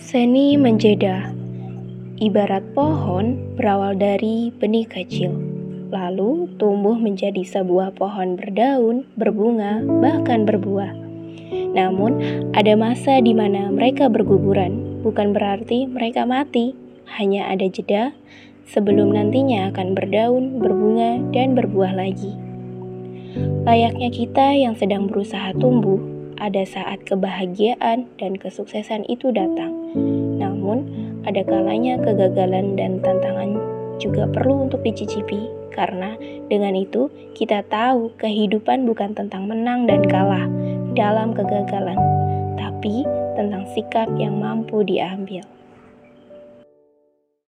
Seni menjeda, ibarat pohon berawal dari benih kecil, lalu tumbuh menjadi sebuah pohon berdaun, berbunga, bahkan berbuah. Namun, ada masa di mana mereka berguguran, bukan berarti mereka mati, hanya ada jeda sebelum nantinya akan berdaun, berbunga, dan berbuah lagi. Layaknya kita yang sedang berusaha tumbuh, ada saat kebahagiaan dan kesuksesan itu datang. Namun, ada kalanya kegagalan dan tantangan juga perlu untuk dicicipi, karena dengan itu kita tahu kehidupan bukan tentang menang dan kalah dalam kegagalan, tapi tentang sikap yang mampu diambil.